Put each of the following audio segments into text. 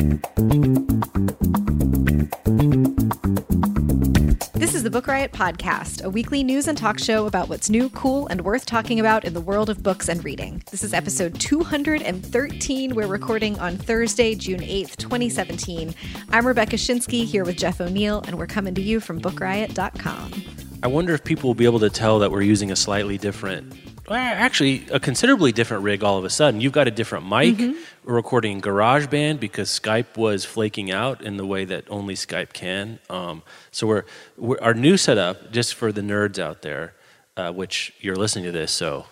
This is the Book Riot Podcast, a weekly news and talk show about what's new, cool, and worth talking about in the world of books and reading. This is episode 213. We're recording on Thursday, June 8th, 2017. I'm Rebecca Schinsky here with Jeff O'Neal, and we're coming to you from BookRiot.com. I wonder if people will be able to tell that we're using a slightly different actually a considerably different rig all of a sudden. You've got a different mic. Mm-hmm. We're recording GarageBand because Skype was flaking out in the way that only Skype can. Um, so we're, we're, our new setup, just for the nerds out there, uh, which you're listening to this, so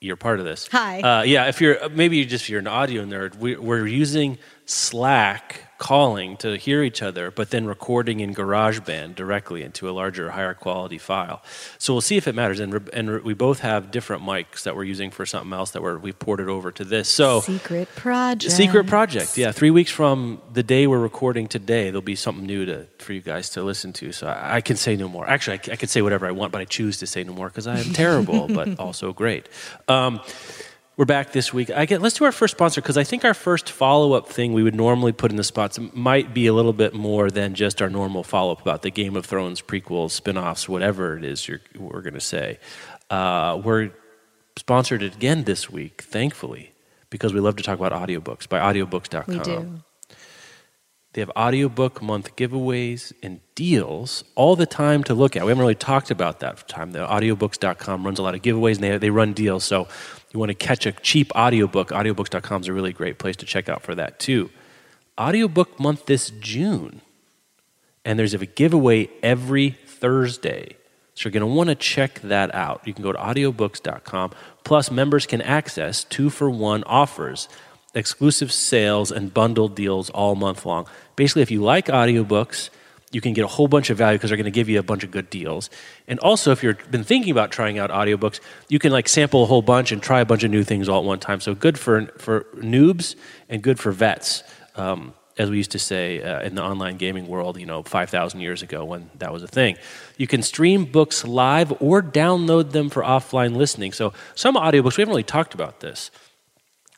you're part of this. Hi. Uh, yeah, if you're maybe you're just you're an audio nerd, we, we're using Slack calling to hear each other, but then recording in GarageBand directly into a larger, higher quality file. So we'll see if it matters. And, and we both have different mics that we're using for something else that we're, we ported over to this. So Secret project. secret project. Yeah, three weeks from the day we're recording today, there'll be something new to for you guys to listen to. So I, I can say no more. Actually, I, I can say whatever I want, but I choose to say no more because I am terrible, but also great. Um, we're back this week. I get. Let's do our first sponsor because I think our first follow up thing we would normally put in the spots might be a little bit more than just our normal follow up about the Game of Thrones prequels, spin offs, whatever it is you're, we're going to say. Uh, we're sponsored again this week, thankfully, because we love to talk about audiobooks by audiobooks.com. We do. They have audiobook month giveaways and deals all the time to look at. We haven't really talked about that for time. The audiobooks.com runs a lot of giveaways and they, they run deals. So you want to catch a cheap audiobook, audiobooks.com is a really great place to check out for that too. Audiobook month this June. And there's a giveaway every Thursday. So you're going to want to check that out. You can go to audiobooks.com. Plus, members can access two for one offers exclusive sales and bundled deals all month long. Basically, if you like audiobooks, you can get a whole bunch of value because they're going to give you a bunch of good deals. And also, if you've been thinking about trying out audiobooks, you can like sample a whole bunch and try a bunch of new things all at one time. So good for for noobs and good for vets, um, as we used to say uh, in the online gaming world. You know, five thousand years ago when that was a thing. You can stream books live or download them for offline listening. So some audiobooks we haven't really talked about this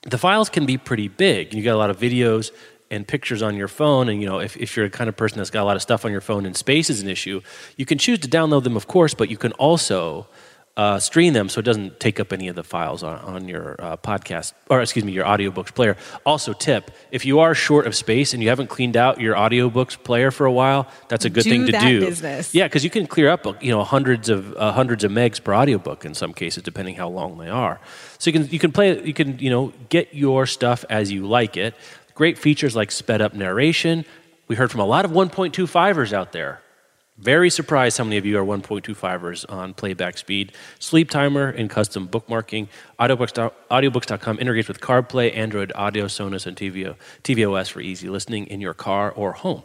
the files can be pretty big. You got a lot of videos and pictures on your phone, and you know if, if you're a kind of person that's got a lot of stuff on your phone and space is an issue, you can choose to download them, of course, but you can also uh, stream them so it doesn't take up any of the files on, on your uh, podcast or excuse me your audiobooks player. Also tip if you are short of space and you haven't cleaned out your audiobooks player for a while that's a good Do thing to do. business. yeah because you can clear up you know hundreds of uh, hundreds of megs per audiobook in some cases depending how long they are. So you can you can play you can you know get your stuff as you like it great features like sped up narration we heard from a lot of 1.25ers out there very surprised how many of you are 1.25ers on playback speed. Sleep timer and custom bookmarking. Audiobooks, audiobooks.com integrates with CarPlay, Android Audio, Sonos, and TVO, tvOS for easy listening in your car or home.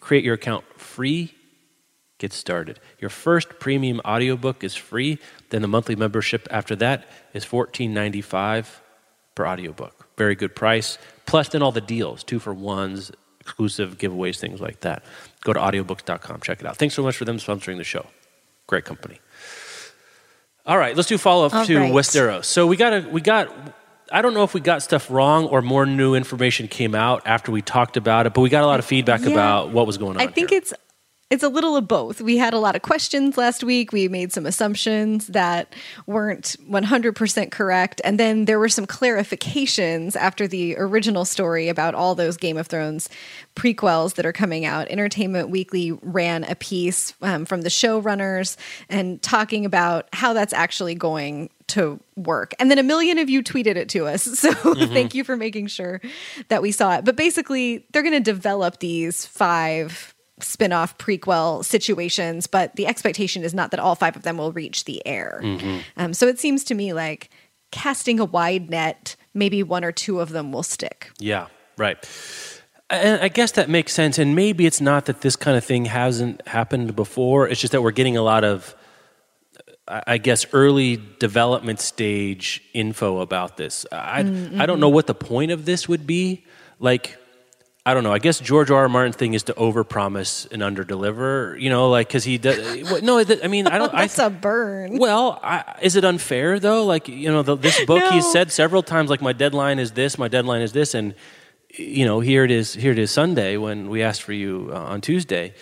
Create your account free. Get started. Your first premium audiobook is free. Then the monthly membership after that is $14.95 per audiobook. Very good price. Plus, then all the deals two for ones, exclusive giveaways, things like that. Go to audiobooks.com, check it out. Thanks so much for them sponsoring the show. Great company. All right, let's do follow up All to right. Westeros. So we got a, we got I don't know if we got stuff wrong or more new information came out after we talked about it, but we got a lot of feedback Yeah. about what was going on. I think here. it's it's a little of both. We had a lot of questions last week. We made some assumptions that weren't 100% correct. And then there were some clarifications after the original story about all those Game of Thrones prequels that are coming out. Entertainment Weekly ran a piece um, from the showrunners and talking about how that's actually going to work. And then a million of you tweeted it to us. So thank you for making sure that we saw it. But basically, they're going to develop these five spin-off prequel situations but the expectation is not that all five of them will reach the air um, so it seems to me like casting a wide net maybe one or two of them will stick Yeah, right. And I guess that makes sense. And maybe it's not that this kind of thing hasn't happened before. It's just that we're getting a lot of, I guess, early development stage info about this. I, Mm, I don't know what the point of this would be. Like, I don't know. I guess George R. R. Martin's thing is to overpromise and underdeliver. You know, like because he does. no, I mean I don't. I That's a burn. well, I, is it unfair though? Like you know, the, this book he's No. said several times, like my deadline is this, my deadline is this, and you know, here it is. Here it is Sunday when we asked for you uh, on Tuesday,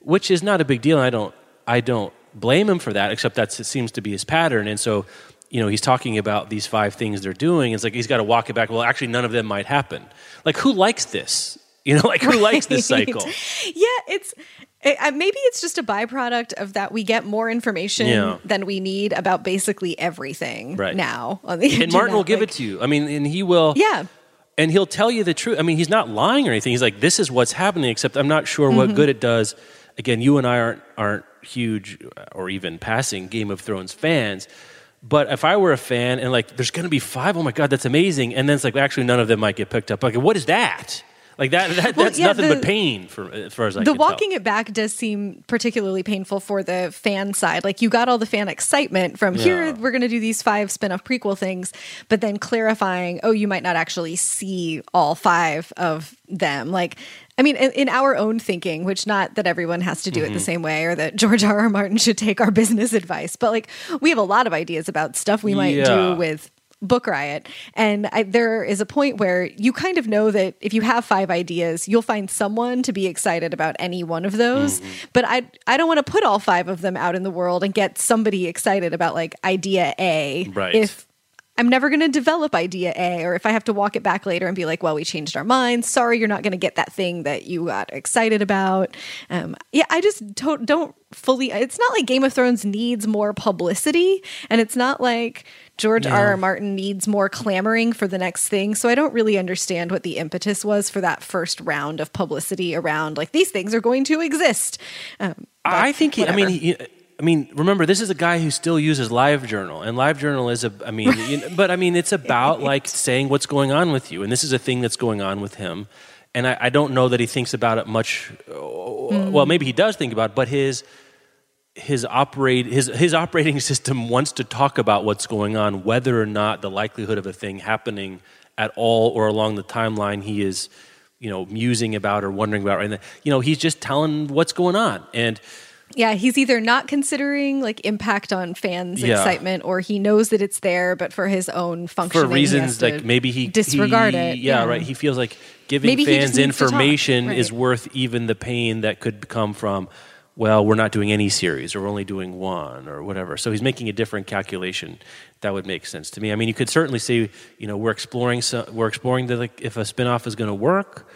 which is not a big deal. And I don't, I don't blame him for that, except that seems to be his pattern. And so, you know, he's talking about these five things they're doing. It's like he's got to walk it back. Well, actually, none of them might happen. Like, who likes this? You know, like who likes this cycle? Yeah, it's it, uh, maybe it's just a byproduct of that we get more information Yeah. than we need about basically everything Right. now on the And Martin will internet. give Like, it to you. I mean, and he will. Yeah. and he'll tell you the truth. I mean, he's not lying or anything. He's like, "This is what's happening." Except I'm not sure Mm-hmm. what good it does. Again, you and I aren't aren't huge or even passing Game of Thrones fans. But if I were a fan and like, there's going to be five, oh my god, that's amazing. And then it's like, actually, none of them might get picked up. Like, what is that? Like that, that Well, that's yeah, nothing the- but pain for as far as I the walking tell. it back does seem particularly painful for the fan side. Like you got all the fan excitement from here, we're going to do these five spin-off prequel things, but then clarifying, oh, you might not actually see all five of them. Like, I mean, in, in our own thinking, which not that everyone has to do Mm-hmm. it the same way, or that George R. R. Martin should take our business advice, but like we have a lot of ideas about stuff we might Yeah. do with Book Riot. And I, there is a point where you kind of know that if you have five ideas, you'll find someone to be excited about any one of those. Mm-hmm. But I, I don't want to put all five of them out in the world and get somebody excited about like idea A. Right. If I'm never going to develop idea A, or if I have to walk it back later and be like, well, we changed our minds. Sorry, you're not going to get that thing that you got excited about. Um, yeah, I just don't, don't fully. It's not like Game of Thrones needs more publicity, and it's not like George R. R. Martin needs more clamoring for the next thing. So I don't really understand what the impetus was for that first round of publicity around like these things are going to exist. Um, I think. He, I mean, he, I mean, remember, this is a guy who still uses LiveJournal, and LiveJournal is a. I mean, you know, but I mean, it's about like saying what's going on with you, and this is a thing that's going on with him. And I, I don't know that he thinks about it much. Hmm. Well, maybe he does think about, it, but his his operate his his operating system wants to talk about what's going on, whether or not the likelihood of a thing happening at all or along the timeline he is, you know, musing about or wondering about. Right, now. you know, he's just telling what's going on, and Yeah, he's either not considering like impact on fans' Yeah. excitement, or he knows that it's there, but for his own functioning, for reasons like maybe he disregard he- it. Yeah, right. He feels like giving Maybe fans needs to talk, information is worth even the pain that could come from. Well, we're not doing any series, or we're only doing one, or whatever. So he's making a different calculation. That would make sense to me. I mean, you could certainly say, you know, we're exploring. So, we're exploring the like if a spinoff is going to work.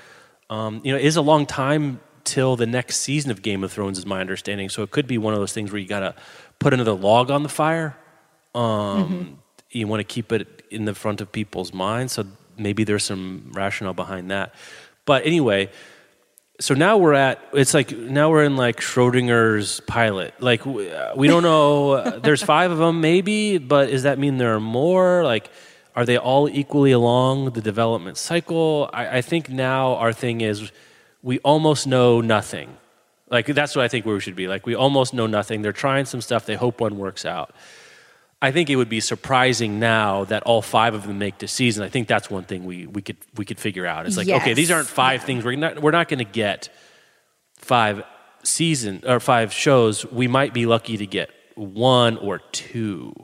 Um, you know, it is a long time till the next season of Game of Thrones, is my understanding. So it could be one of those things where you got to put another log on the fire. Um, You want to keep it in the front of people's minds. So maybe there's some rationale behind that. But anyway, so now we're at it's like now we're in like Schrodinger's pilot. Like we, uh, we don't know. uh, there's five of them, maybe, but does that mean there are more? Like, are they all equally along the development cycle? I, I think now our thing is we almost know nothing. Like that's what I think we should be. Like we almost know nothing. They're trying some stuff. They hope one works out. I think it would be surprising now that all five of them make the season. I think that's one thing we, we could we could figure out. It's like okay, these aren't five things. We're not we're not going to get five season or five shows. We might be lucky to get one or two.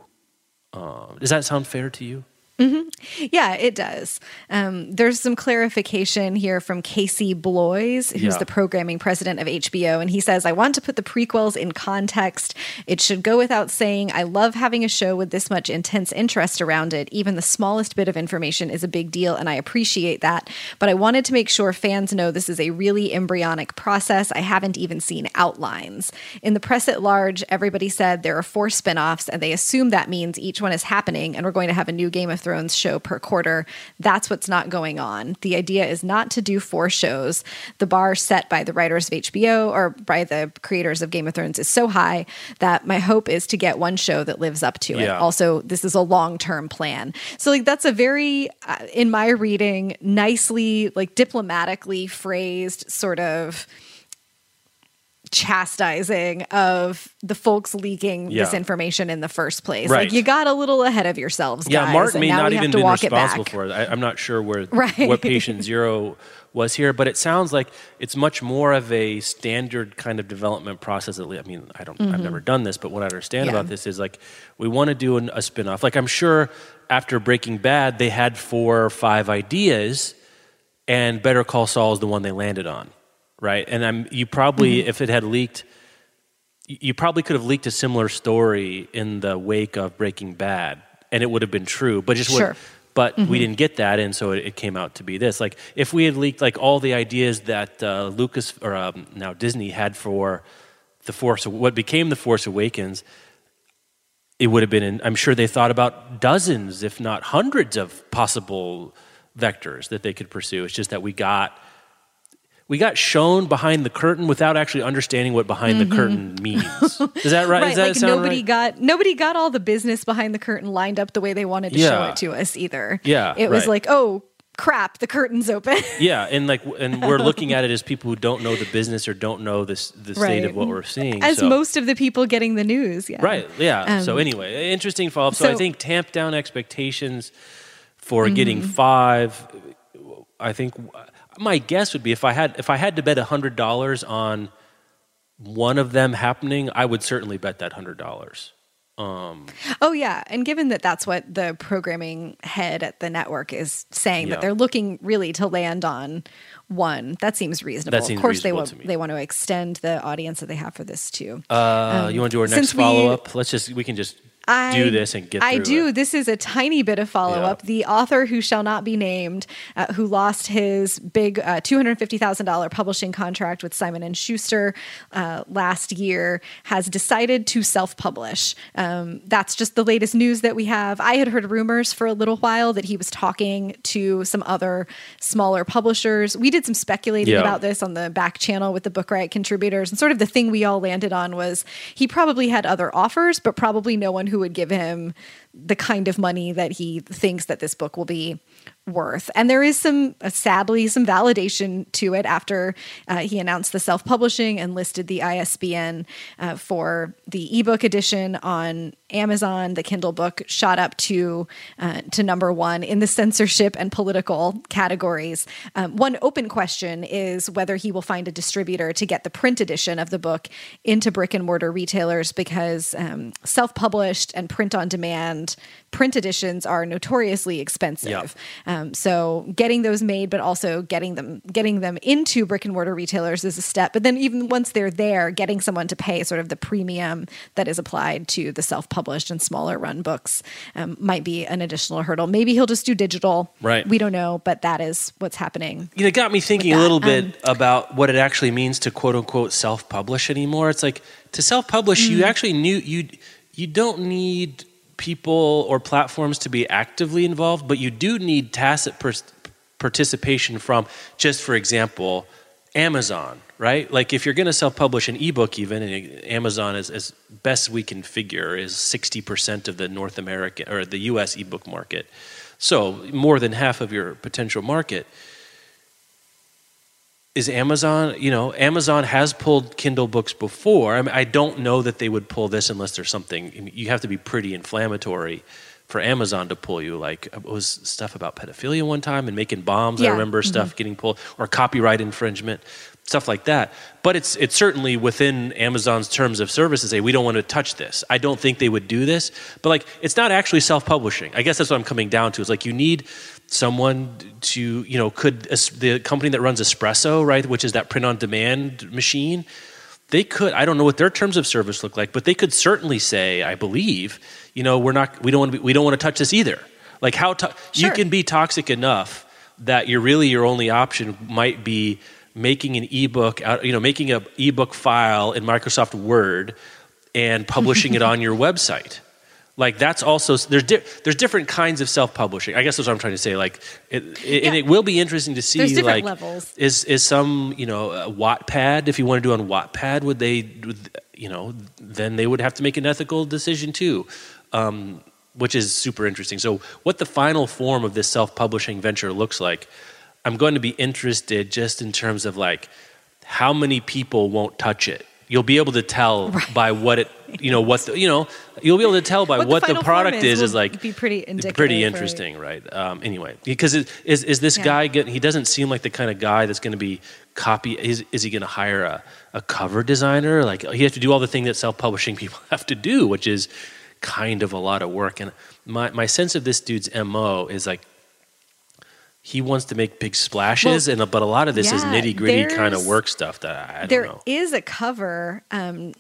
Um, does that sound fair to you? Yeah, it does. Um, there's some clarification here from Casey Bloys, who's Yeah. the programming president of HBO. And he says, I want to put the prequels in context. It should go without saying, I love having a show with this much intense interest around it. Even the smallest bit of information is a big deal, and I appreciate that. But I wanted to make sure fans know this is a really embryonic process. I haven't even seen outlines. In the press at large, everybody said there are four spin offs, and they assume that means each one is happening, and we're going to have a new Game of Thrones show per quarter. That's what's not going on. The idea is not to do four shows. The bar set by the writers of HBO or by the creators of Game of Thrones is so high that my hope is to get one show that lives up to it. Also, this is a long term plan. So, like, that's a very, uh, in my reading, nicely, like, diplomatically phrased sort of chastising of the folks leaking Yeah. this information in the first place. Right. Like you got a little ahead of yourselves, Yeah, guys. Martin and may not even to been walk it responsible back. for it. I, I'm not sure where Right. what patient zero was here, but it sounds like it's much more of a standard kind of development process. At least, I mean, I don't, I've never done this, but what I understand Mm-hmm. Yeah. about this is like we want to do an, a spin-off. Like I'm sure after Breaking Bad, they had four or five ideas, and Better Call Saul is the one they landed on, right? And I'm you probably Mm-hmm. if it had leaked. you- probably could have leaked a similar story in the wake of Breaking Bad, and it would have been true. But just would, Sure. but we didn't get that, and so it, it came out to be this. Like if we had leaked like all the ideas that uh, Lucas or um, now Disney had for the Force, what became the Force Awakens, it would have been. In, I'm sure they thought about dozens, if not hundreds, of possible vectors that they could pursue. It's just that we got. We got shown behind the curtain without actually understanding what behind the curtain means. Is that right? Right, that like nobody right? got nobody got all the business behind the curtain lined up the way they wanted to show it to us either. Yeah, it was right. like, oh crap, the curtain's open. Yeah, and like, and we're looking at it as people who don't know the business or don't know this the state of what we're seeing. As so- most of the people getting the news, yeah, right, yeah. so Um, anyway, interesting follow up. So, I think tamp down expectations for Mm-hmm. getting five. I think my guess would be if I had if I had to bet hundred dollars on one of them happening, I would certainly bet that hundred dollars. Oh yeah, and given that that's what the programming head at the network is saying Yeah. that they're looking really to land on one, that seems reasonable. That seems of course, they want they want to extend the audience that they have for this too. Uh, you want to do our next Um, we- follow up? Let's just we can just do this and get. I do. it. This is a tiny bit of follow up. Yeah. The author who shall not be named, uh, who lost his big uh, two hundred fifty thousand dollar publishing contract with Simon and Schuster uh, last year, has decided to self publish. Um, that's just the latest news that we have. I had heard rumors for a little while that he was talking to some other smaller publishers. We did some speculating Yeah. about this on the back channel with the Book Riot contributors, and sort of the thing we all landed on was he probably had other offers, but probably no one who would give him the kind of money that he thinks that this book will be worth. And there is some, uh, sadly, some validation to it after uh, he announced the self publishing and listed the ISBN uh, for the ebook edition on Amazon. The Kindle book shot up to uh, to number one in the censorship and political categories. Um, one open question is whether he will find a distributor to get the print edition of the book into brick and mortar retailers because um, self published and print on demand print editions are notoriously expensive. Yeah. Um, so getting those made, but also getting them getting them into brick and mortar retailers is a step. But then even once they're there, getting someone to pay sort of the premium that is applied to the self published and smaller run books um, might be an additional hurdle. Maybe he'll just do digital. Right. We don't know, but that is what's happening. you know, it got me thinking a little bit Um, about what it actually means to quote unquote self publish anymore. It's like to self publish, you Mm. actually knew you you don't need people or platforms to be actively involved, but you do need tacit per- participation from just for example, Amazon, right? Like if you're going to self publish an ebook, even and Amazon is as best we can figure is 60% of the North American or the US ebook market. So more than half of your potential market is Amazon. You know, Amazon has pulled Kindle books before. I, mean, I don't know that they would pull this unless there's something. You have to be pretty inflammatory for Amazon to pull you. Like uh, it was stuff about pedophilia one time and making bombs. I Yeah. remember mm-hmm. stuff getting pulled or copyright infringement, stuff like that. But it's it's certainly within Amazon's terms of service to say we don't want to touch this. I don't think they would do this. But like it's not actually self-publishing. I guess that's what I'm coming down to. It's like you need someone to you know could the company that runs espresso right which is that print on demand machine they could i don't know what their terms of service look like but they could certainly say i believe you know we're not we don't want to be, we don't want to touch this either. Like how to, you can be toxic enough that you're really your only option might be making an ebook out you know making a ebook file in microsoft word and publishing it on your website Like that's also there's di- there's different kinds of self publishing. I guess that's what I'm trying to say. Like, it, it, and it will be interesting to see like levels. is is some you know uh, Wattpad if you want to do on Wattpad would they would, you know then they would have to make an ethical decision too, um, which is super interesting. So what the final form of this self publishing venture looks like, I'm going to be interested just in terms of like how many people won't touch it. You'll be able to tell by what it you know what the, you know you'll be able to tell by What what, the the, product is is is like be pretty pretty right? interesting right um, anyway because it, is is this Yeah. guy get, he doesn't seem like the kind of guy that's going to be copy is, is he going to hire a, a cover designer like he has to do all the thing that self-publishing people have to do which is kind of a lot of work and my, my sense of this dude's mo is like he wants to make big splashes and but a lot of this is nitty gritty kind of work stuff that i, I don't There know. is a cover um,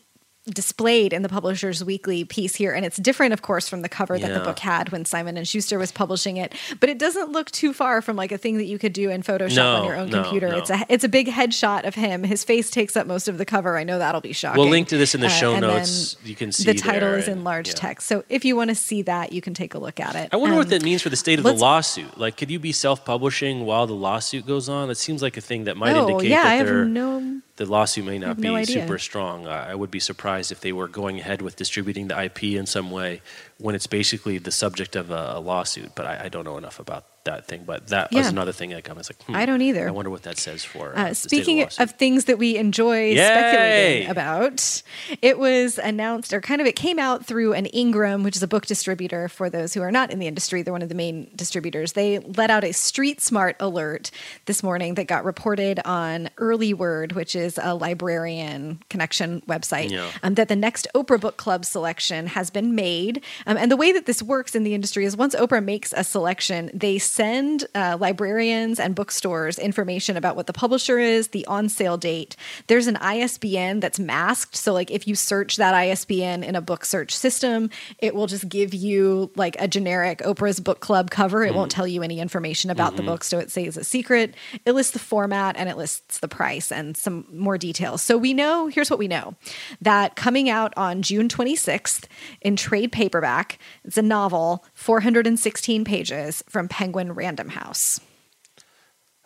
displayed in the Publishers Weekly piece here, and it's different, of course, from the cover that the book had when Simon and Schuster was publishing it. But it doesn't look too far from like a thing that you could do in Photoshop No, on your own no, computer. no. It's a it's a big headshot of him. His face takes up most of the cover. I know that'll be shocking. we'll link to this in the Uh, show and then notes you can see the title is in large yeah. text. So if you want to see that, you can take a look at it. I wonder what Um, that means for the state of the lawsuit. Like, could you be self-publishing while the lawsuit goes on? That seems like a thing that might Oh indicate yeah, I that have they're- no. The lawsuit may not be no super strong. I would be surprised if they were going ahead with distributing the IP in some way when it's basically the subject of a, a lawsuit. But I, I don't know enough about that thing. But that was another thing that I was like, hmm, I don't either. I wonder what that says for. Uh, state speaking the of, things that we enjoy Yay! speculating about, it was announced, or kind of, it came out through an Ingram, which is a book distributor. For those who are not in the industry, they're one of the main distributors. They let out a Street Smart alert this morning that got reported on Early Word, which is a librarian connection website, Yeah. um, that the next Oprah Book Club selection has been made. Um, and the way that this works in the industry is once Oprah makes a selection, they send uh, librarians and bookstores information about what the publisher is, the on sale date. There's an ISBN that's masked. So, like, if you search that ISBN in a book search system, it will just give you like a generic Oprah's Book Club cover. It won't tell you any information about the book. So, it says a secret. It lists the format and it lists the price and some more details. So, we know here's what we know that coming out on June 26th in trade paperback, it's a novel, 416 pages from Penguin Random House.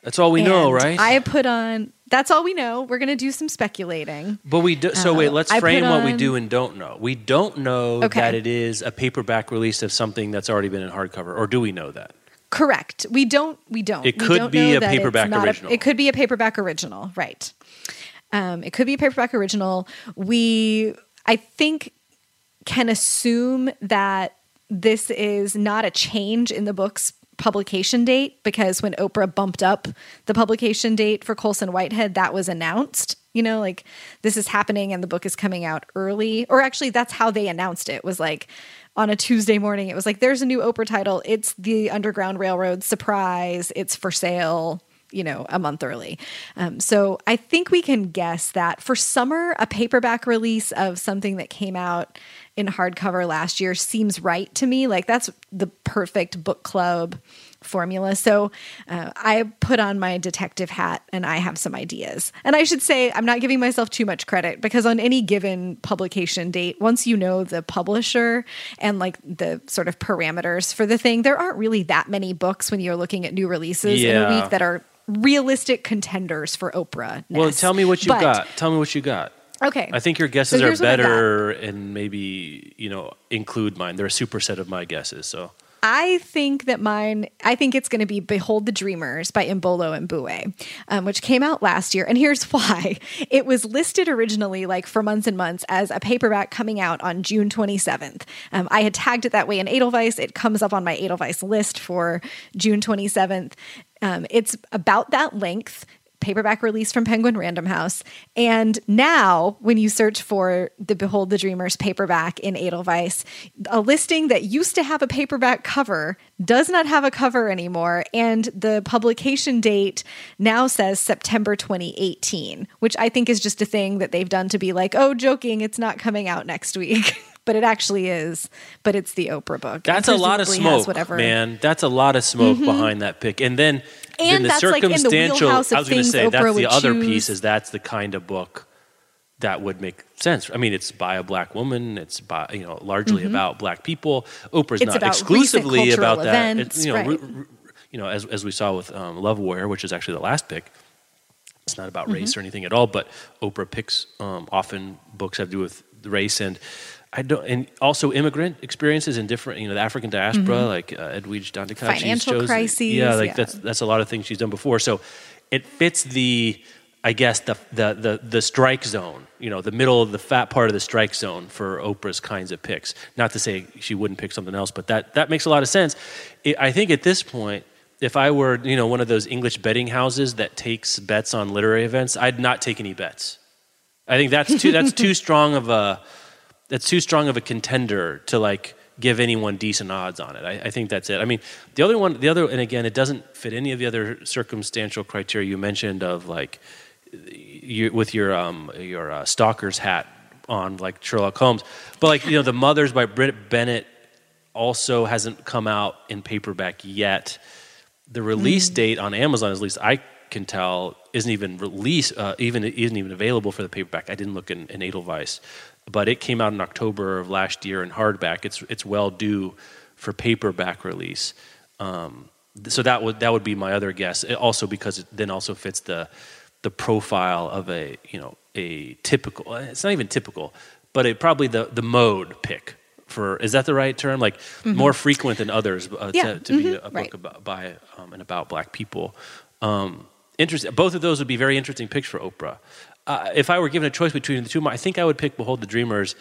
That's all we know, right? I put on. That's all we know. We're going to do some speculating. But we do, so Uh, wait. Let's I put frame what we do and don't know. We don't know Okay. that it is a paperback release of something that's already been in hardcover, or do we know that? Correct. We don't. We don't. It We could don't be know a paperback not a- original. it could be a paperback original, right? Um, it could be a paperback original. We, I think, can assume that this is not a change in the book's publication date because when Oprah bumped up the publication date for Colson Whitehead, that was announced. You know, like this is happening and the book is coming out early. Or actually, that's how they announced it. Was like on a Tuesday morning. It was like there's a new Oprah title. It's the Underground Railroad surprise. It's for sale you know, a month early. Um, so I think we can guess that for summer, a paperback release of something that came out in hardcover last year seems right to me. Like that's the perfect book club formula. So uh, I put on my detective hat and I have some ideas. And I should say, I'm not giving myself too much credit because on any given publication date, once you know the publisher and like the sort of parameters for the thing, there aren't really that many books when you're looking at new releases in a week that are realistic contenders for Oprah. Well, tell me what you But- got. Tell me what you got. Okay. I think your guesses So are here's what I've got. better, and maybe you know include mine. They're a superset of my guesses. So I think that mine, I think it's going to be Behold the Dreamers by Imbolo Mbue, um, which came out last year. And here's why it was listed originally, like for months and months, as a paperback coming out on June 27th. Um, I had tagged it that way in Edelweiss. It comes up on my Edelweiss list for June 27th. Um, it's about that length paperback release from Penguin Random House. And now, when you search for the Behold the Dreamers paperback in Edelweiss, a listing that used to have a paperback cover does not have a cover anymore. And the publication date now says September 2018, which I think is just a thing that they've done to be like, oh, joking, it's not coming out next week. But it actually is. But it's the Oprah book. that's a lot of smoke, whatever. man. That's a lot of smoke mm-hmm. behind that pick. And then And the that's, like, in the circumstantial. wheelhouse of I was going to say Oprah that's the other choose. piece. Is that's the kind of book that would make sense. I mean, it's by a black woman. It's by you know largely about black people. Oprah's Mm-hmm. It's not exclusively about that. events, It's, you know, right. ru- ru- you know, as as we saw with um, Love Warrior, which is actually the last pick. It's not about Mm-hmm. race or anything at all, but Oprah picks um, often books have to do with race and. I don't, and also immigrant experiences in different, you know, the African diaspora, like uh, Edwidge Danticat's Mm-hmm. Financial crises, yeah, like yeah. that's that's a lot of things she's done before. So it fits the, I guess the the the the strike zone. You know, the middle of the fat part of the strike zone for Oprah's kinds of picks. Not to say she wouldn't pick something else, but that that makes a lot of sense. It, I think at this point. If I were, you know, one of those English betting houses that takes bets on literary events, I'd not take any bets. I think that's too that's too strong of a that's too strong of a contender to like give anyone decent odds on it. I, I think that's it. I mean, the other one, the other, and again, it doesn't fit any of the other circumstantial criteria you mentioned of like you, with your um, your uh, stalker's hat on, like Sherlock Holmes. But like you know, the Mothers by Brit Bennett also hasn't come out in paperback yet. The release date on Amazon, at least I can tell, isn't even released, uh, even isn't even available for the paperback. I didn't look in, in Edelweiss, but it came out in October of last year in hardback. It's it's well due for paperback release. Um, so that would that would be my other guess. It also because it then also fits the the profile of a you know a typical. It's not even typical, but it probably the the mode pick for is that the right term? Like more frequent than others uh, Mm-hmm. Yeah, to, to be mhm, a book right. about by um, and about black people. Um, interesting. Both of those would be very interesting picks for Oprah. Uh, if I were given a choice between the two, I think I would pick Behold the Dreamers,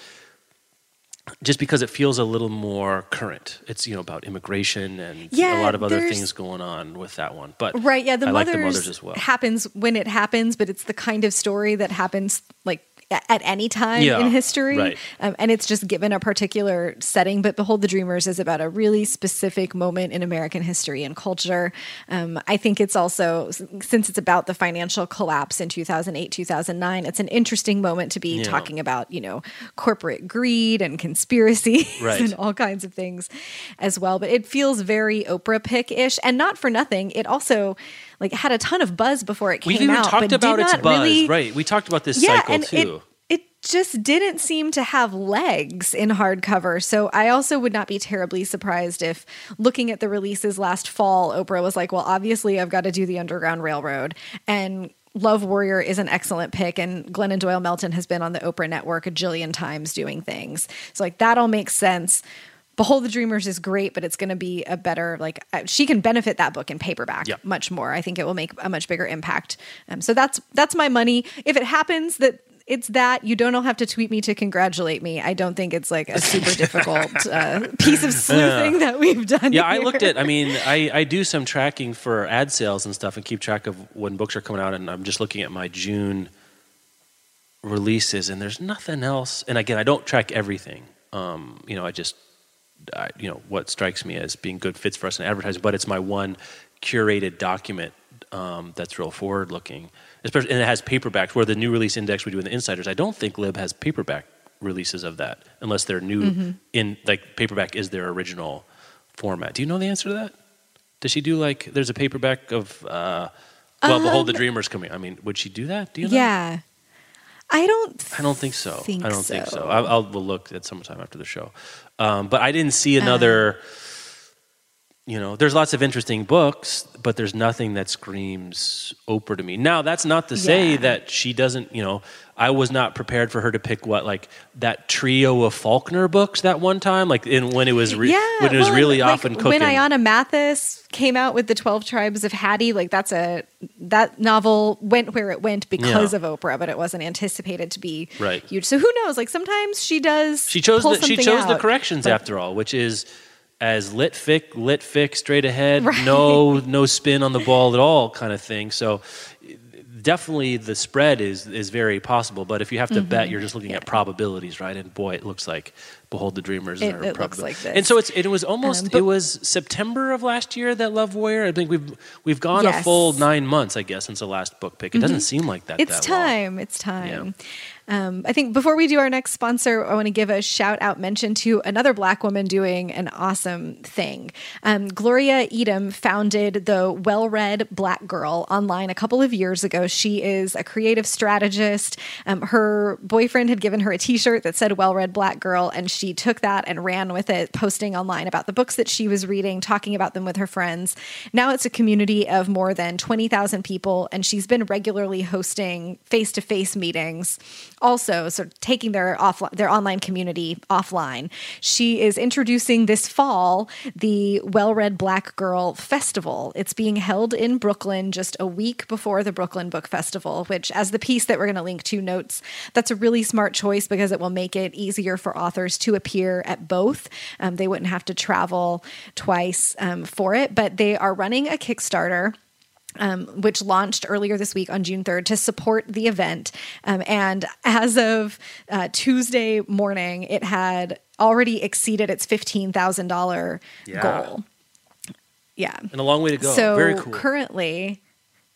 just because it feels a little more current. It's you know about immigration and Yeah, a lot of other things going on with that one. But Right, yeah, the I like mothers, the mothers as well. happens when it happens, but it's the kind of story that happens like at any time Yeah, in history, right. um, and it's just given a particular setting. But Behold the Dreamers is about a really specific moment in American history and culture. Um, I think it's also since it's about the financial collapse in two thousand eight, two thousand nine. It's an interesting moment to be Yeah. talking about, you know, corporate greed and conspiracies Right. and all kinds of things as well. But it feels very Oprah pick ish, and not for nothing. It also like had a ton of buzz before it came out. We've even out. talked but about did its buzz, really, right? We talked about this Yeah, cycle and too. it it just didn't seem to have legs in hardcover. So I also would not be terribly surprised if looking at the releases last fall, Oprah was like, "Well, obviously I've got to do the Underground Railroad," and Love Warrior is an excellent pick, and Glennon Doyle Melton has been on the Oprah Network a jillion times doing things. So like that all makes sense. Behold the Dreamers is great, but it's going to be a better like uh, she can benefit that book in paperback Yep. much more. I think it will make a much bigger impact. Um, so that's that's my money. If it happens that it's that you don't all have to tweet me to congratulate me. I don't think it's like a super difficult uh, piece of sleuthing that we've done. Yeah, I looked at. I mean, I, I do some tracking for ad sales and stuff, and keep track of when books are coming out. And I'm just looking at my June releases, and there's nothing else. And again, I don't track everything. Um, you know, I just, I, you know, what strikes me as being good fits for us in advertising. But it's my one curated document um, that's real forward looking, especially, and it has paperbacks. Where the new release index we do in the insiders, I don't think Lib has paperback releases of that unless they're new Mm-hmm. in like paperback is their original format. Do you know the answer to that? Does she do like there's a paperback of uh well Behold the Dreamers coming. I mean, would she do that? Do you know? Um, Yeah. I don't. I don't think so. Think I don't think so. so. I'll, I'll we'll look at some time after the show. Um, but I didn't see another. Uh. You know, there's lots of interesting books, but there's nothing that screams Oprah to me. Now, that's not to say Yeah. that she doesn't. You know, I was not prepared for her to pick what like that trio of Faulkner books that one time, like in when it was re- yeah, when it was well, really like, often cooking. When Ayanna Mathis came out with the Twelve Tribes of Hattie, like that's a that novel went where it went because Yeah. of Oprah, but it wasn't anticipated to be Right. huge. So who knows? Like sometimes she does. She chose the, she chose the corrections but- after all, which is as lit fic, lit fic, straight ahead, Right. no no spin on the ball at all, kind of thing. So definitely the spread is is very possible. But if you have to bet, Mm-hmm. you're just looking at probabilities, right? And boy, it looks like Behold the Dreamers. It- are it looks like this. And so it's it was almost Um, it was September of last year that Love Warrior. I think we've we've gone a full nine months, I guess, since the last book pick. It doesn't seem like that. It's that long. time. It's time. Um, I think before we do our next sponsor, I want to give a shout out mention to another Black woman doing an awesome thing. Um, Glory Edim founded the Well Read Black Girl online a couple of years ago. She is a creative strategist. Um, her boyfriend had given her a t shirt that said Well Read Black Girl, and she took that and ran with it, posting online about the books that she was reading, talking about them with her friends. Now it's a community of more than 20,000 people, and she's been regularly hosting face to face meetings also sort of taking their off their online community offline. She is introducing this fall the Well Read Black Girl Festival. It's being held in Brooklyn just a week before the Brooklyn Book Festival, which as the piece that we're going to link to notes, that's a really smart choice because it will make it easier for authors to appear at both. Um, they wouldn't have to travel twice um, for it, but they are running a Kickstarter um, which launched earlier this week on June 3rd to support the event. Um, and as of uh, Tuesday morning, it had already exceeded its $15,000 Yeah. goal. Yeah. And a long way to go. So Very cool. currently,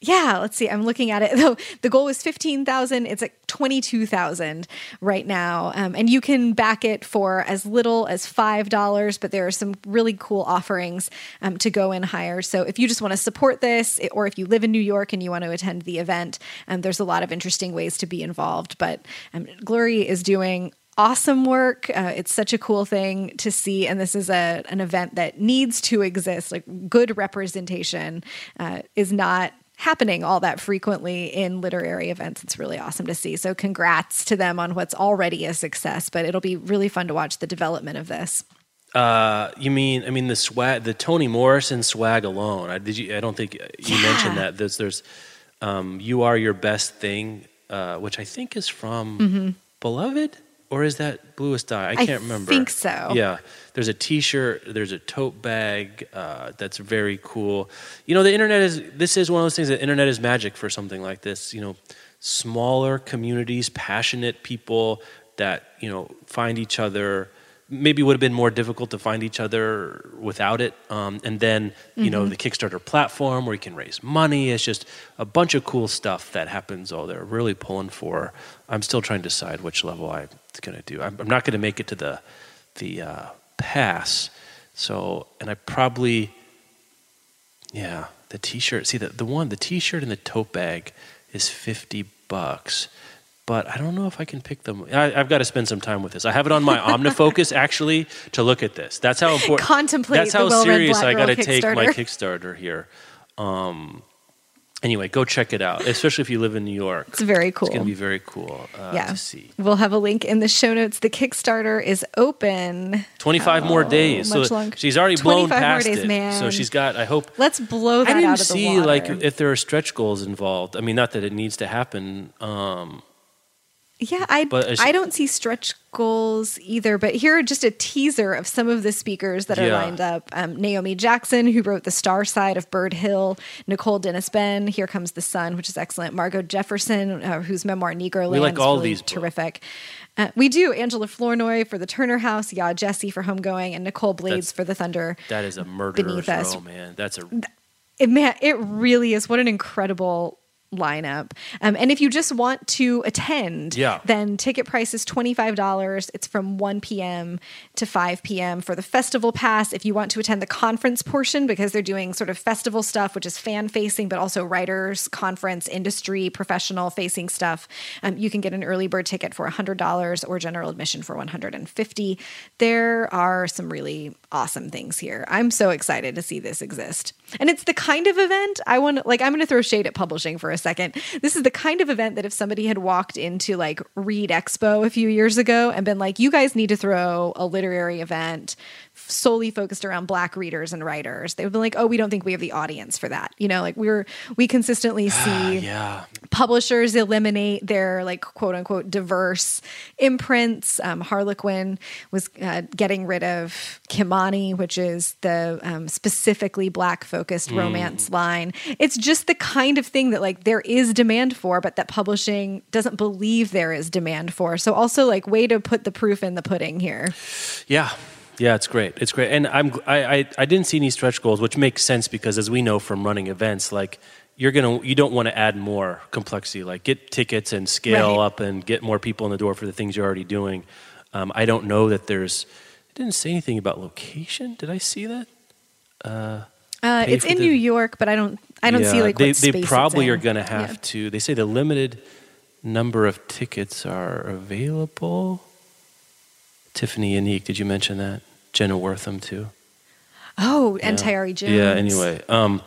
yeah, let's see. I'm looking at it. Though the goal was 15,000, it's at 22,000 right now. Um, and you can back it for as little as $5, but there are some really cool offerings um, to go in higher. So if you just want to support this, or if you live in New York and you want to attend the event, um, there's a lot of interesting ways to be involved. But um, Glory is doing awesome work. Uh, it's such a cool thing to see, and this is a an event that needs to exist. Like good representation uh, is not happening all that frequently in literary events. It's really awesome to see. So congrats to them on what's already a success. But it'll be really fun to watch the development of this. Uh, you mean I mean the swag, the Toni Morrison swag alone? I, did you? I don't think you Yeah. mentioned that. There's there's um, you are your best thing, uh, which I think is from Mm-hmm. Beloved, or is that Bluest Eye? I I can't remember. I think so. Yeah, there's a T-shirt, there's a tote bag uh, that's very cool. You know, the internet is this is one of those things. The internet is magic for something like this. You know, smaller communities, passionate people that you know find each other. Maybe would have been more difficult to find each other without it. Um, and then you know the Kickstarter platform where you can raise money. It's just a bunch of cool stuff that happens. Oh, they're really pulling for. I'm still trying to decide which level I'm going to do. I'm, I'm not going to make it to the the uh, pass. So, and I probably, yeah, the T-shirt. See, the the one, the T-shirt and the tote bag is fifty bucks. But I don't know if I can pick them. I, I've got to spend some time with this. I have it on my OmniFocus actually to look at this. That's how important. Contemplate That's how serious I got to take my. Kickstarter here. Um, anyway, go check it out, especially if you live in New York. It's very cool. It's going to be very cool uh, yeah. to see. We'll have a link in the show notes. The Kickstarter is open. 25 more days. much So longer. she's already blown 25 more past days, it. man. So she's got, I hope. Let's blow that I didn't out of the see water. like if there are stretch goals involved. I mean, not that it needs to happen. Um, Yeah, I But I don't see stretch goals either. But here are just a teaser of some of the speakers that are Yeah. lined up. Um, Naomi Jackson, who wrote The Star Side of Bird Hill. Nicole Dennis-Benn, Here Comes the Sun, which is excellent. Margo Jefferson, uh, whose memoir Negroland We like all really these terrific. Uh, we do. Angela Flournoy for the Turner House, Yaa Gyasi for Homegoing, and Nicole Blades That's- for the Thunder. that is a murderer's Beneath us. row, man. That's a. it, man, it really is. What an incredible lineup. Um, and if you just want to attend, Yeah. then ticket price is $25. It's from 1 p.m. to 5 p.m. for the festival pass. If you want to attend the conference portion, because they're doing sort of festival stuff, which is fan facing, but also writers, conference, industry, professional facing stuff, um, you can get an early bird ticket for $100 or general admission for 150 There are some really awesome things here. I'm so excited to see this exist. And it's the kind of event I want like I'm going to throw shade at publishing for a second. This is the kind of event that if somebody had walked into like Read Expo a few years ago and been like you guys need to throw a literary event solely focused around black readers and writers, they would be like, "Oh, we don't think we have the audience for that." You know, like we're we consistently see Yeah. publishers eliminate their like quote unquote diverse imprints. Um, Harlequin was uh, getting rid of Kimani, which is the um, specifically black focused romance line. It's just the kind of thing that like there is demand for, but that publishing doesn't believe there is demand for. So also like way to put the proof in the pudding here. Yeah. Yeah, it's great. It's great, and I'm I, I I didn't see any stretch goals, which makes sense because as we know from running events, like you're gonna you don't want to add more complexity. Like get tickets and scale Right. up and get more people in the door for the things you're already doing. Um, I don't know that there's. It didn't say anything about location. Did I see that? Uh, Pay it's in the- New York, but I don't I don't see like they they probably are going to have Yeah. to. They say the limited number of tickets are available. Tiphanie Yanique, did you mention that? Jenna Wortham too. Oh, and Yeah. Tayari Jones. Yeah. Anyway, um,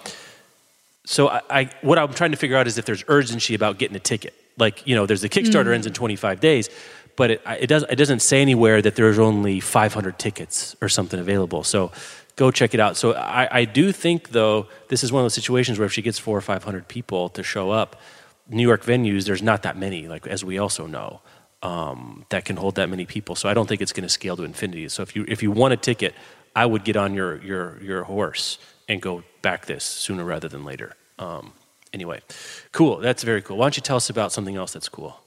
so I, I what I'm trying to figure out is if there's urgency about getting a ticket. Like you know, there's the Kickstarter ends in 25 days, but it, it does it doesn't say anywhere that there's only 500 tickets or something available. So go check it out. So I, I do think though this is one of those situations where if she gets four or 500 people to show up, New York venues there's not that many. Like as we also know. Um, that can hold that many people, so I don't think it's going to scale to infinity. So if you if you want a ticket, I would get on your your your horse and go back this sooner rather than later. Um, anyway, cool. That's very cool. Why don't you tell us about something else that's cool?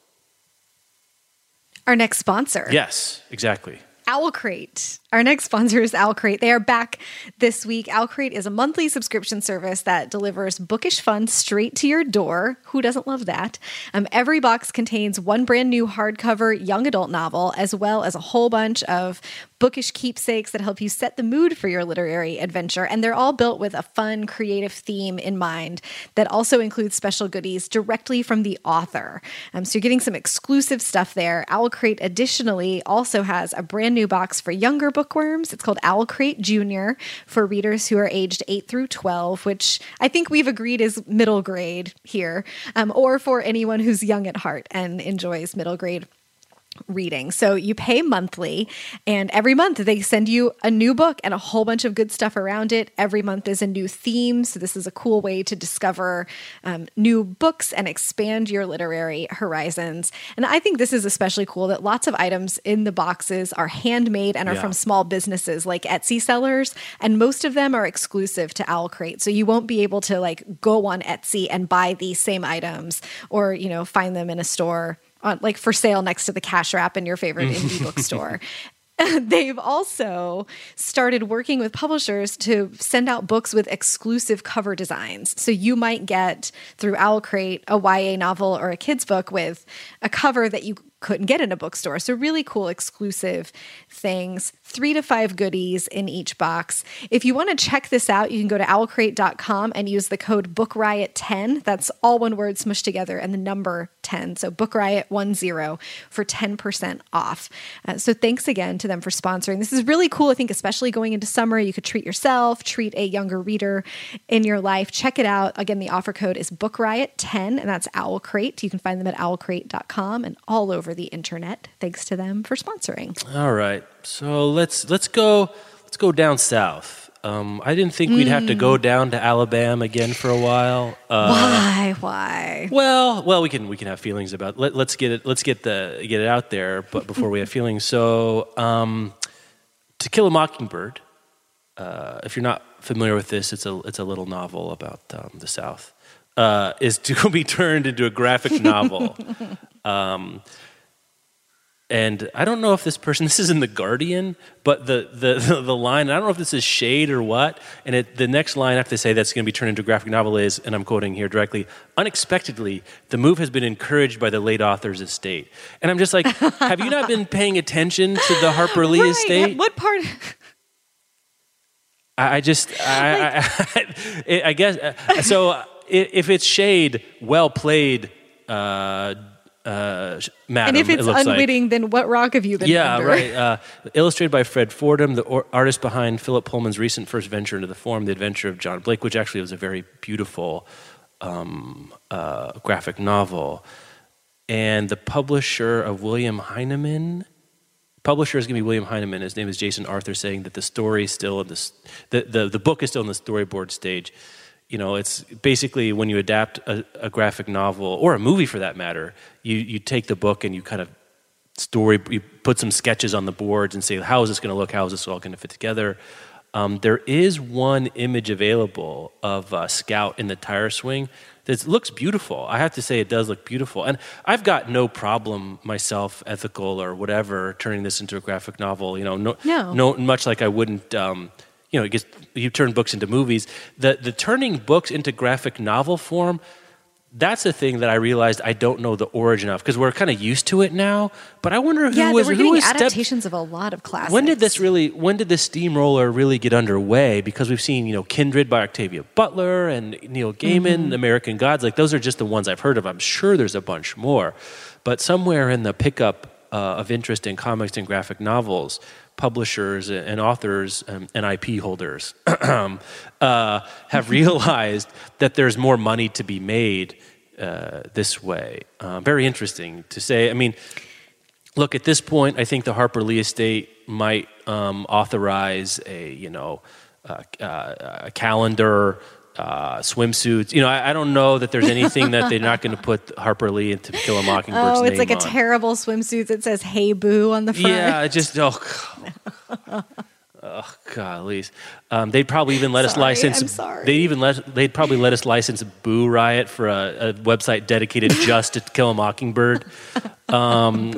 Our next sponsor. Yes, exactly. Owl Crate. Our next sponsor is Owl Crate. They are back this week. Owl Crate is a monthly subscription service that delivers bookish fun straight to your door. Who doesn't love that? Um, every box contains one brand new hardcover young adult novel, as well as a whole bunch of bookish keepsakes that help you set the mood for your literary adventure. And they're all built with a fun, creative theme in mind that also includes special goodies directly from the author. Um, so you're getting some exclusive stuff there. Owl Crate additionally also has a brand new box for younger bookworms. It's called Owl Crate Junior for readers who are aged 8 through 12, which I think we've agreed is middle grade here, um, or for anyone who's young at heart and enjoys middle grade reading. So you pay monthly, and every month they send you a new book and a whole bunch of good stuff around it. Every month is a new theme. So this is a cool way to discover um, new books and expand your literary horizons. And I think this is especially cool that lots of items in the boxes are handmade and are Yeah. from small businesses like Etsy sellers, and most of them are exclusive to Owl Crate. So you won't be able to like go on Etsy and buy these same items or, you know, find them in a store on like for sale next to the cash wrap in your favorite mm. indie bookstore. They've also started working with publishers to send out books with exclusive cover designs. So you might get through Owl Crate a YA novel or a kid's book with a cover that you couldn't get in a bookstore. So really cool exclusive things, three to five goodies in each box. If you want to check this out, you can go to owlcrate.com and use the code BookRiot10. That's all one word smushed together and the number 10. So BookRiot10 for 10% off. Uh, so thanks again to them for sponsoring. This is really cool. I think especially going into summer, you could treat yourself, treat a younger reader in your life. Check it out. Again, the offer code is Book Riot 10, and that's Owl Crate. You can find them at owlcrate.com and all over the internet. Thanks to them for sponsoring. All right. So let's let's go let's go down south. Um, I didn't think we'd have to Mm. go down to Alabama again for a while. Uh, why? Why? Well, well, we can we can have feelings about. Let, let's get it. Let's get the get it out there. But before we have feelings, so um, To Kill a Mockingbird. Uh, if you're not familiar with this, it's a it's a little novel about um, the South. Uh, is to be turned into a graphic novel. um, and I don't know if this person, this is in The Guardian, but the, the, the, line, I don't know if this is shade or what, and it, the next line after they say that's going to be turned into a graphic novel is, and I'm quoting here directly, unexpectedly, the move has been encouraged by the late author's estate. And I'm just like, have you not been paying attention to the Harper Lee Right. estate? What part? I, I just, I, I, I, I guess, uh, so if it's shade, well played, uh, uh, madam, And if it it's like. unwitting, then what rock have you been Yeah, under? right. Uh, illustrated by Fred Fordham, the or- artist behind Philip Pullman's recent first venture into the form, The Adventure of John Blake, which actually was a very beautiful um, uh, graphic novel. And the publisher of William Heinemann, publisher is going to be William Heinemann. His name is Jason Arthur, saying that the story is still in this, the, the, the book is still in the storyboard stage. You know, it's basically when you adapt a, a graphic novel or a movie for that matter, you, you take the book and you kind of story you put some sketches on the boards and say how is this going to look how is this all going to fit together um, there is one image available of uh, scout in the tire swing that looks beautiful. I have to say, it does look beautiful. And I've got no problem myself, ethical or whatever, turning this into a graphic novel. You know, no, No. no much like I wouldn't. Um, you know, it gets, you turn books into movies. The the turning books into graphic novel form. That's a thing that I realized I don't know the origin of because we're kind of used to it now. But I wonder who yeah, was we're who was adaptations of a lot of classics. when did this really? When did this steamroller really get underway? Because we've seen, you know, Kindred by Octavia Butler and Neil Gaiman, American Gods. Like those are just the ones I've heard of. I'm sure there's a bunch more, but somewhere in the pickup uh, of interest in comics and graphic novels, publishers and authors um, and IP holders uh, have realized that there's more money to be made uh, this way. Uh, very interesting to say. I mean look at this point i think the harper lee estate might um, authorize a you know uh, uh, a calendar uh, swimsuits you know I, I don't know that there's anything that they're not going to put harper lee into kill a mockingbird's Oh, it's like a on. terrible swimsuit that says "Hey Boo" on the front. yeah just oh God. Oh, golly. Um, they'd probably even let us license. I'm sorry. They'd even let. They'd probably let us license Boo Riot for a, a website dedicated just to Kill a Mockingbird. Um,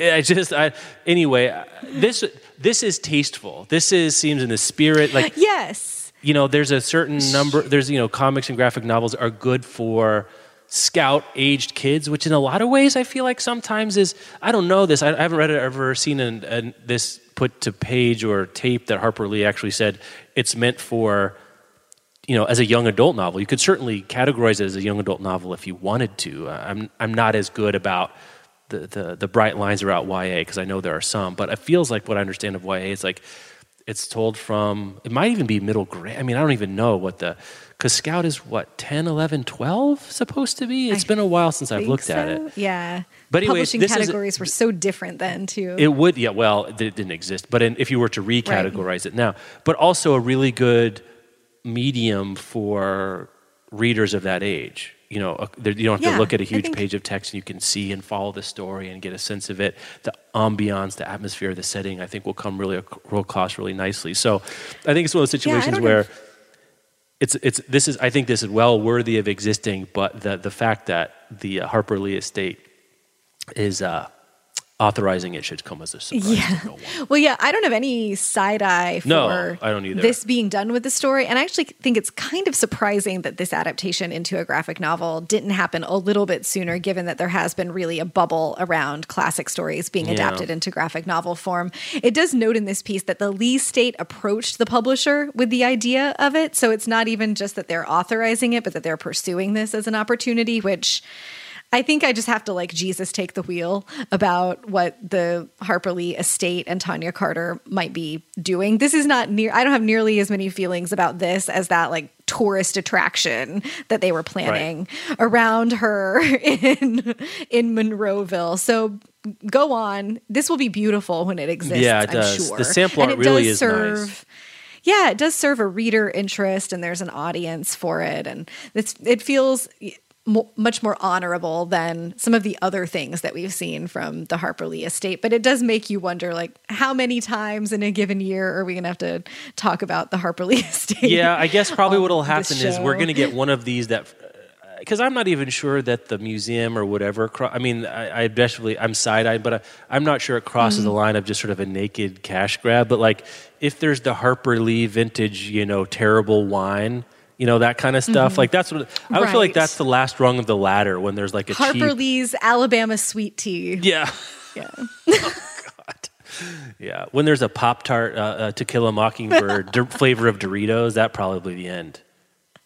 I just. I, anyway, this this is tasteful. This is seems in the spirit. Like Yes. You know, there's a certain number. There's you know, comics and graphic novels are good for scout aged kids, which in a lot of ways I feel like sometimes is. I don't know this. I, I haven't read it ever seen an, an, this put to page or tape that Harper Lee actually said it's meant for. You know, as a young adult novel, you could certainly categorize it as a young adult novel if you wanted to. Uh, I'm I'm not as good about the the, the bright lines about YA because I know there are some, but it feels like what I understand of YA is like it's told from it might even be middle grade i mean i don't even know what the because scout is what 10 11 12 supposed to be? It's I been a while since i've looked at it. Yeah. But anyways, publishing this is- categories were so different then too. it would yeah well it didn't exist. But in, if you were to recategorize it now. But also a really good medium for readers of that age you know a- there- you don't have Yeah, to look at a huge think- page of text and you can see and follow the story and get a sense of it. The ambiance the atmosphere the setting i think will come really real across really nicely. So i think it's one of those situations don't where it's it's this is I think this is well worthy of existing, but the the fact that the uh, Harper Lee estate is uh, authorizing it should come as a surprise. Yeah. No one. Well, yeah, I don't have any side eye for No, I don't either. this being done with the story. And I actually think it's kind of surprising that this adaptation into a graphic novel didn't happen a little bit sooner, given that there has been really a bubble around classic stories being Yeah. adapted into graphic novel form. It does note in this piece that the Lee State approached the publisher with the idea of it. So it's not even just that they're authorizing it, but that they're pursuing this as an opportunity, which. I think I just have to like Jesus take the wheel about what the Harper Lee estate and Tonja Carter might be doing. This is not near, I don't have nearly as many feelings about this as that like tourist attraction that they were planning around her in in Monroeville. So go on. This will be beautiful when it exists. Yeah, it I'm does. sure. The sample art really does is serve, nice. Yeah, it does serve a reader interest, and there's an audience for it, and it's it feels mo- much more honorable than some of the other things that we've seen from the Harper Lee estate. But it does make you wonder, like, how many times in a given year are we going to have to talk about the Harper Lee estate? Yeah, I guess probably on what'll happen is we're going to get one of these that. Because I'm not even sure that the museum or whatever. I mean, I, I definitely I'm side eyed, but I, I'm not sure it crosses Mm-hmm. the line of just sort of a naked cash grab. But like, if there's the Harper Lee vintage, you know, terrible wine, you know, that kind of stuff. Like that's what I would feel like Mm-hmm. That's the last rung of the ladder when there's like a Harper cheap. Lee's Alabama sweet tea. Yeah. Yeah. Yeah, when there's a Pop Tart uh, uh, To Kill a Mockingbird d- flavor of Doritos, that probably the end.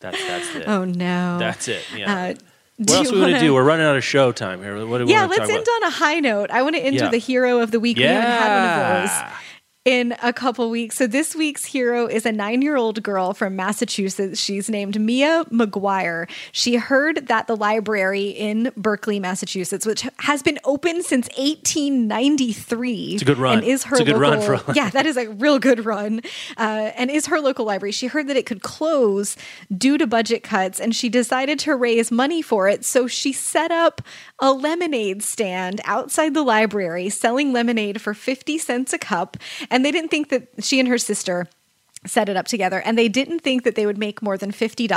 That's that's it. Oh no. That's it. Yeah. Uh, what do else are we gonna wanna- do? We're running out of show time here. What do we yeah, let's end about? on a high note. I want to enter Yeah. the hero of the week. We haven't had one of Yeah. those in a couple weeks. So this week's hero is a nine-year-old girl from Massachusetts. She's named Mia McGuire. She heard that the library in Berkley, Massachusetts, which has been open since 1893, It's a good run. and is her It's a good run local, for a- yeah, that is a real good run, uh, and is her local library. She heard that it could close due to budget cuts, and she decided to raise money for it. So she set up a lemonade stand outside the library, selling lemonade for fifty cents a cup. And they didn't think that she and her sister set it up together. And they didn't think that they would make more than $50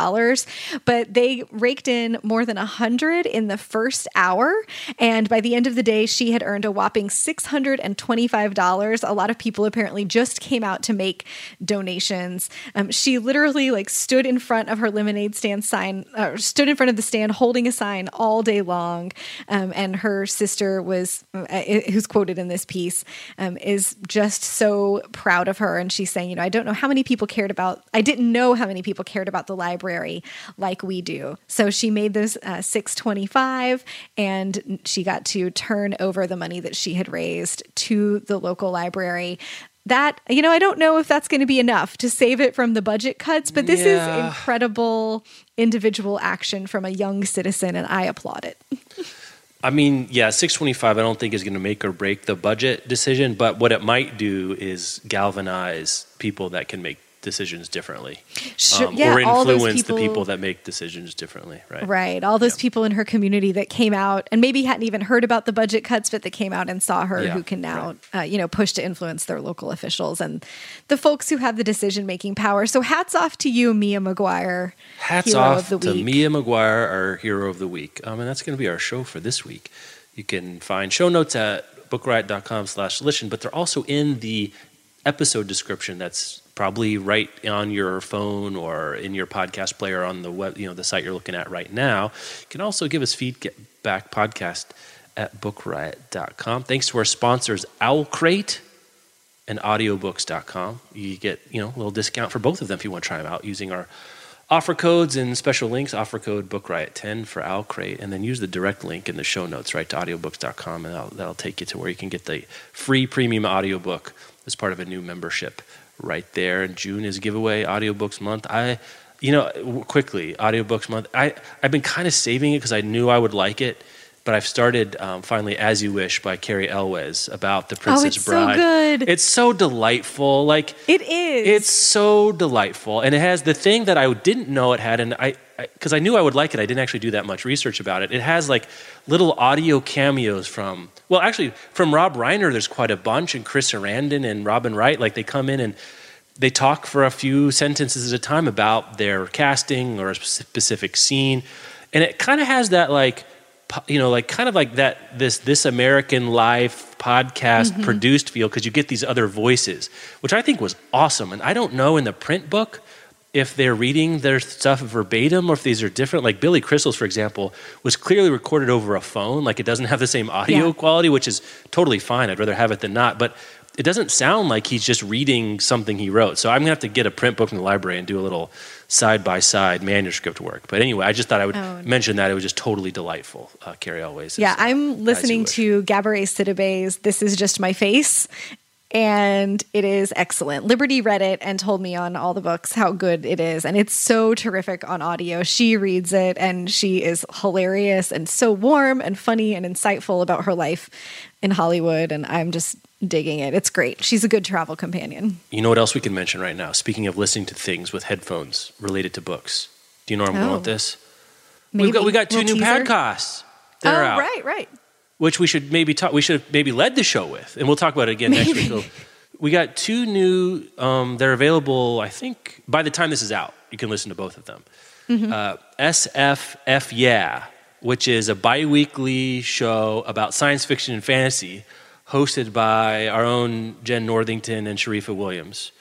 but they raked in more than 100 in the first hour. And by the end of the day she had earned a whopping $625 a lot of people apparently just came out to make donations. Um, she literally like stood in front of her lemonade stand sign uh, stood in front of the stand holding a sign all day long. Um, and her sister was uh, who's quoted in this piece um, is just so proud of her. And she's saying you know i don't know how many many people cared about, I didn't know how many people cared about the library like we do. So she made this uh, 625 and she got to turn over the money that she had raised to the local library that you know i don't know if that's going to be enough to save it from the budget cuts but this yeah. is incredible individual action from a young citizen and i applaud it I mean, yeah, 625 I don't think is going to make or break the budget decision, but what it might do is galvanize people that can make decisions differently sure, um, yeah, or influence people, the people that make decisions differently right? Right all those yeah. people in her community that came out and maybe hadn't even heard about the budget cuts but that came out and saw her yeah, who can now right. uh, you know push to influence their local officials and the folks who have the decision making power. So hats off to you mia mcguire hats off to mia mcguire our hero of the week. Um, and that's going to be our show for this week. You can find show notes at bookriot.com slash listen but they're also in the episode description that's probably right on your phone or in your podcast player on the web, you know, the site you're looking at right now. You can also give us feedback podcast at bookriot.com. Thanks to our sponsors, Owl Crate and audiobooks.com. You get, you know, a little discount for both of them if you want to try them out using our offer codes and special links. Offer code BookRiot10 for Owl Crate, and then use the direct link in the show notes right to audiobooks.com, and that'll, that'll take you to where you can get the free premium audiobook as part of a new membership right there. And June is giveaway audiobooks month. I, you know, quickly audiobooks month. I I've been kind of saving it because I knew I would like it. But I've started um, finally, "As You Wish" by Cary Elwes about the Princess oh, it's Bride. So good. It's so delightful. Like it is. It's so delightful, and it has the thing that I didn't know it had, and I because I, I, knew I would like it. I didn't actually do that much research about it. It has like little audio cameos from, well, actually from Rob Reiner. There's quite a bunch, and Chris Sarandon and Robin Wright. Like they come in and they talk for a few sentences at a time about their casting or a specific scene, and it kind of has that like, you know, like kind of like that this this American Life podcast mm-hmm. produced feel because you get these other voices, which I think was awesome. And I don't know in the print book if they're reading their stuff verbatim or if these are different. Like Billy Crystal's, for example, was clearly recorded over a phone. Like it doesn't have the same audio yeah. quality, which is totally fine. I'd rather have it than not. But it doesn't sound like he's just reading something he wrote. So I'm gonna have to get a print book from the library and do a little side by side manuscript work. But anyway, I just thought I would oh, mention that it was just totally delightful. Uh, Cary Elwes. Yeah, I'm listening to Gabourey Sidibe's "This Is Just My Face," and it is excellent. Liberty read it and told me on all the books how good it is, and it's so terrific on audio. She reads it and she is hilarious and so warm and funny and insightful about her life in Hollywood, and I'm just digging it. It's great. She's a good travel companion. You know what else we can mention right now? Speaking of listening to things with headphones related to books, do you know where I'm oh. going with oh. this? Maybe. We've got we got two new teaser? podcasts. That oh, out. right, right which we should maybe talk. We should have maybe led the show with, and we'll talk about it again maybe. next week. we got two new. Um, they're available. I think by the time this is out, you can listen to both of them. Mm-hmm. Uh, SFF Yeah, which is a biweekly show about science fiction and fantasy, hosted by our own Jenn Northington and Sharifah Williams.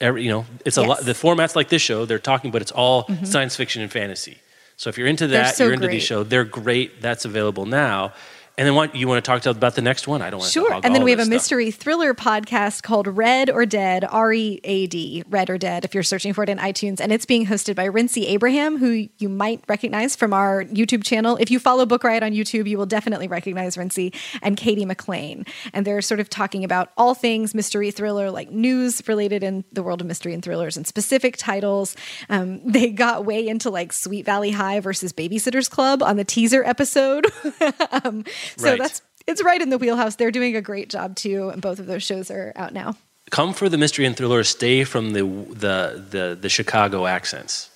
Every, you know, it's a yes. lot. The format's like this show. They're talking, but it's all mm-hmm. science fiction and fantasy. So if you're into that, so you're into great. these shows, they're great. That's available now. And then what you want to talk to about the next one? I don't want to talk about that. sure. And then we have a mystery thriller podcast called Read or Dead, R E A D, Read or Dead. If you're searching for it in iTunes, and it's being hosted by Rincey Abraham, who you might recognize from our YouTube channel. If you follow Book Riot on YouTube, you will definitely recognize Rincey and Katie McLain. And they're sort of talking about all things mystery thriller, like news related in the world of mystery and thrillers, and specific titles. Um, they got way into like Sweet Valley High versus Babysitter's Club on the teaser episode. um, so right. that's it's right in the wheelhouse. They're doing a great job too, and both of those shows are out now. Come for the mystery and thriller. Stay from the the the, the Chicago accents.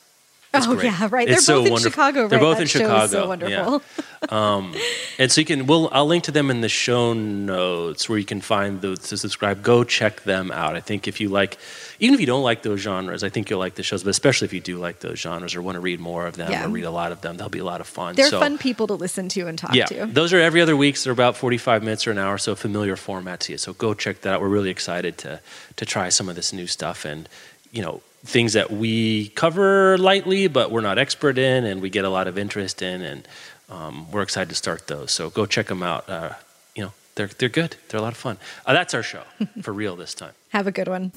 Oh great. yeah, right. It's They're both in Chicago. Right? They're both that in Chicago. so wonderful. Yeah. Um, And so you can, we'll, I'll link to them in the show notes where you can find those to subscribe. Go check them out. I think if you like, even if you don't like those genres, I think you'll like the shows, but especially if you do like those genres or want to read more of them Yeah. or read a lot of them, they'll be a lot of fun. They're So- fun people to listen to and talk yeah, to. those are every other week. So they're about 45 minutes or an hour, so familiar format to you. So go check that out. We're really excited to to try some of this new stuff and you know things that we cover lightly, but we're not expert in, and we get a lot of interest in, and um, we're excited to start those. So go check them out. Uh, you know, they're they're good. They're a lot of fun. Uh, that's our show for real this time. Have a good one.